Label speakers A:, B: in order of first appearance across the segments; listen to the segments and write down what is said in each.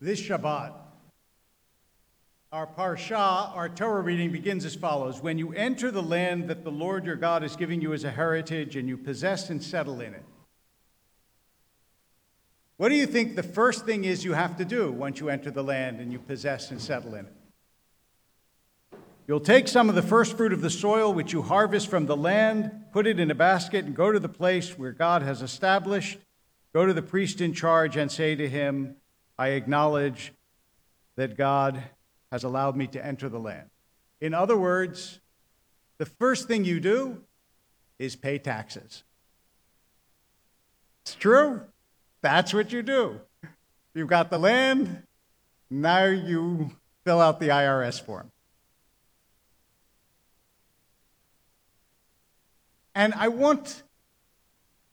A: This Shabbat, our Parsha, our Torah reading begins as follows When you enter the land that the Lord your God is giving you as a heritage and you possess and settle in it, what do you think the first thing is you have to do once you enter the land and you possess and settle in it? You'll take some of the first fruit of the soil which you harvest from the land, put it in a basket, and go to the place where God has established. Go to the priest in charge and say to him, I acknowledge that God has allowed me to enter the land. In other words, the first thing you do is pay taxes. It's true. That's what you do. You've got the land, now you fill out the IRS form. And I want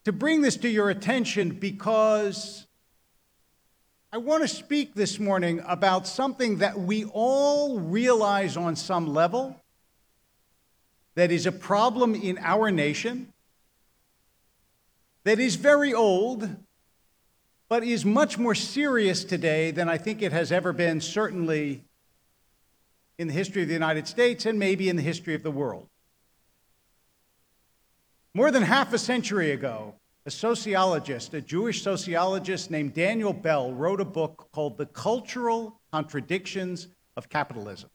A: to bring this to your attention because I want to speak this morning about something that we all realize on some level that is a problem in our nation, that is very old, but is much more serious today than I think it has ever been, certainly in the history of the United States and maybe in the history of the world. More than half a century ago, a sociologist, a Jewish sociologist named Daniel Bell, wrote a book called The Cultural Contradictions of Capitalism.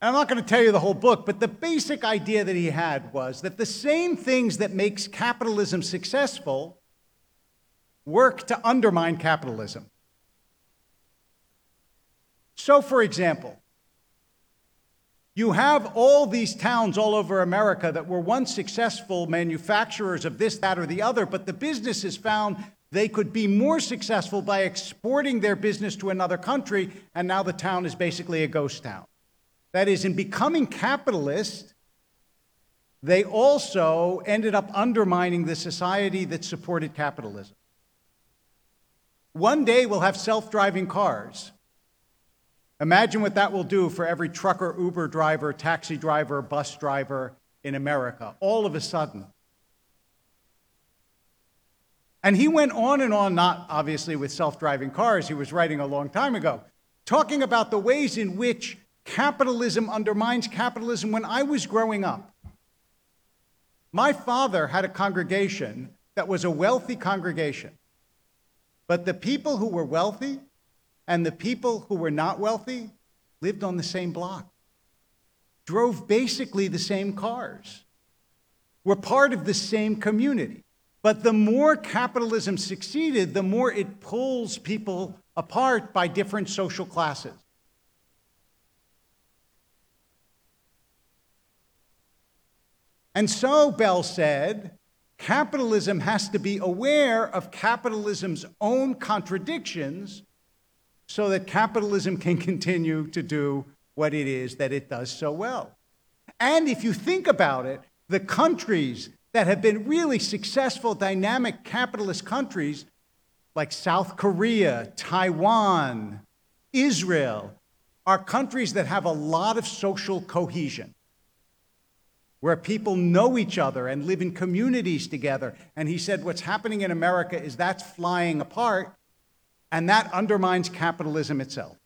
A: And I'm not going to tell you the whole book, but the basic idea that he had was that the same things that makes capitalism successful work to undermine capitalism. So, for example, you have all these towns all over America that were once successful manufacturers of this, that, or the other, but the businesses found they could be more successful by exporting their business to another country, and now the town is basically a ghost town. That is, in becoming capitalist, they also ended up undermining the society that supported capitalism. One day we'll have self driving cars. Imagine what that will do for every trucker, Uber driver, taxi driver, bus driver in America, all of a sudden. And he went on and on, not obviously with self driving cars, he was writing a long time ago, talking about the ways in which capitalism undermines capitalism when I was growing up. My father had a congregation that was a wealthy congregation. But the people who were wealthy and the people who were not wealthy lived on the same block, drove basically the same cars, were part of the same community. But the more capitalism succeeded, the more it pulls people apart by different social classes. And so, Bell said, capitalism has to be aware of capitalism's own contradictions so that capitalism can continue to do what it is that it does so well. And if you think about it, the countries that have been really successful, dynamic capitalist countries like South Korea, Taiwan, Israel, are countries that have a lot of social cohesion where people know each other and live in communities together. And he said, What's happening in America is that's flying apart, and that undermines capitalism itself.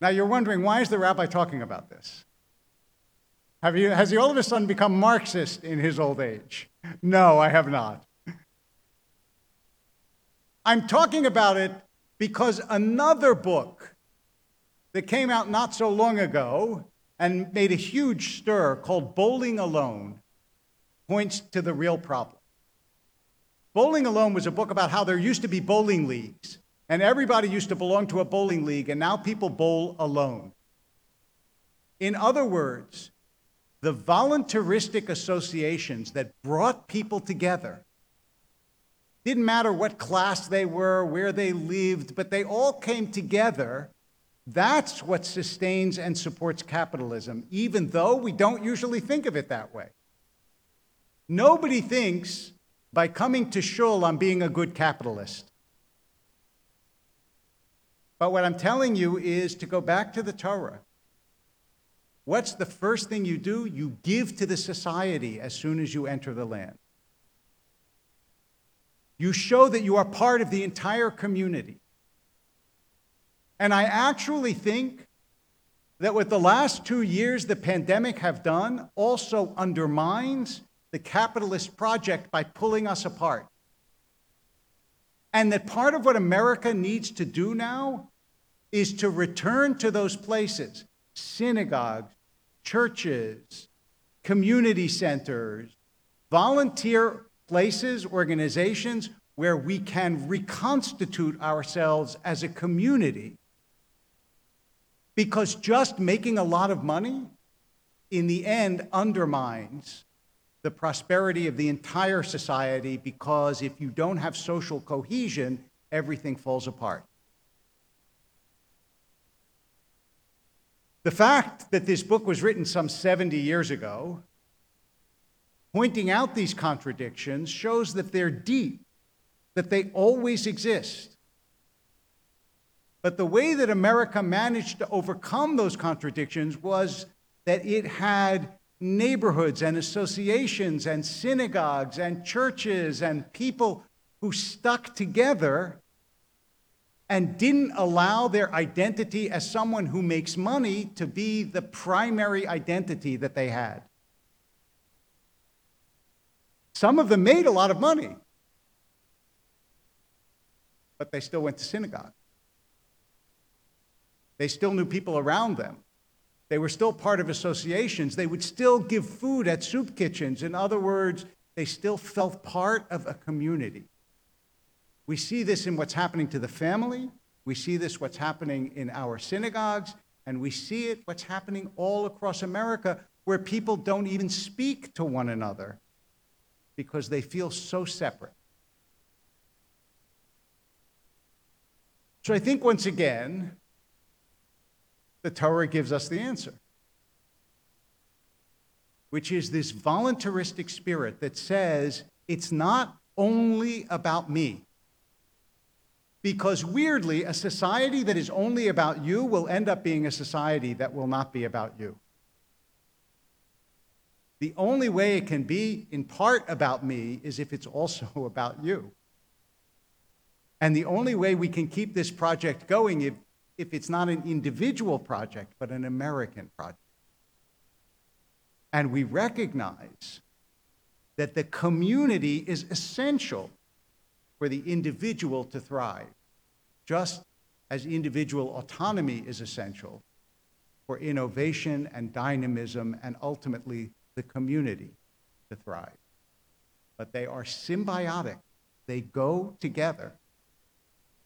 A: Now, you're wondering, why is the rabbi talking about this? You, has he all of a sudden become Marxist in his old age? No, I have not. I'm talking about it because another book that came out not so long ago and made a huge stir called Bowling Alone points to the real problem. Bowling Alone was a book about how there used to be bowling leagues, and everybody used to belong to a bowling league, and now people bowl alone. In other words, the voluntaristic associations that brought people together didn't matter what class they were, where they lived, but they all came together that's what sustains and supports capitalism, even though we don't usually think of it that way. Nobody thinks by coming to shul I'm being a good capitalist. But what I'm telling you is to go back to the Torah. What's the first thing you do? You give to the society as soon as you enter the land. You show that you are part of the entire community. And I actually think that what the last two years the pandemic have done also undermines the capitalist project by pulling us apart. And that part of what America needs to do now is to return to those places synagogues, churches, community centers, volunteer places, organizations where we can reconstitute ourselves as a community. Because just making a lot of money in the end undermines the prosperity of the entire society because if you don't have social cohesion, everything falls apart. The fact that this book was written some 70 years ago, pointing out these contradictions, shows that they're deep, that they always exist. But the way that America managed to overcome those contradictions was that it had neighborhoods and associations and synagogues and churches and people who stuck together and didn't allow their identity as someone who makes money to be the primary identity that they had. Some of them made a lot of money, but they still went to synagogue. They still knew people around them. They were still part of associations. They would still give food at soup kitchens. In other words, they still felt part of a community. We see this in what's happening to the family. We see this what's happening in our synagogues, and we see it what's happening all across America where people don't even speak to one another because they feel so separate. So I think once again, the Torah gives us the answer, which is this voluntaristic spirit that says it's not only about me. Because weirdly, a society that is only about you will end up being a society that will not be about you. The only way it can be in part about me is if it's also about you. And the only way we can keep this project going if, if it's not an individual project, but an American project. And we recognize that the community is essential for the individual to thrive, just as individual autonomy is essential for innovation and dynamism and ultimately the community to thrive. But they are symbiotic, they go together.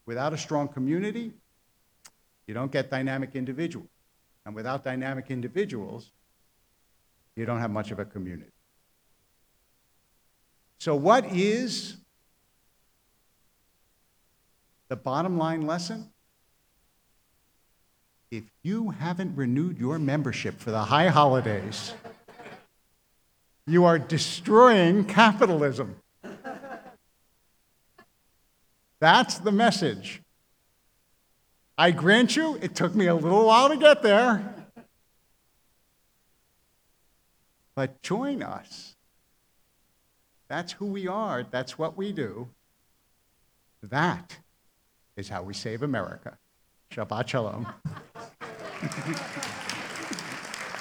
A: Without a strong community, you don't get dynamic individuals. And without dynamic individuals, you don't have much of a community. So, what is the bottom line lesson? If you haven't renewed your membership for the high holidays, you are destroying capitalism. That's the message. I grant you, it took me a little while to get there. But join us. That's who we are. That's what we do. That is how we save America. Shabbat Shalom.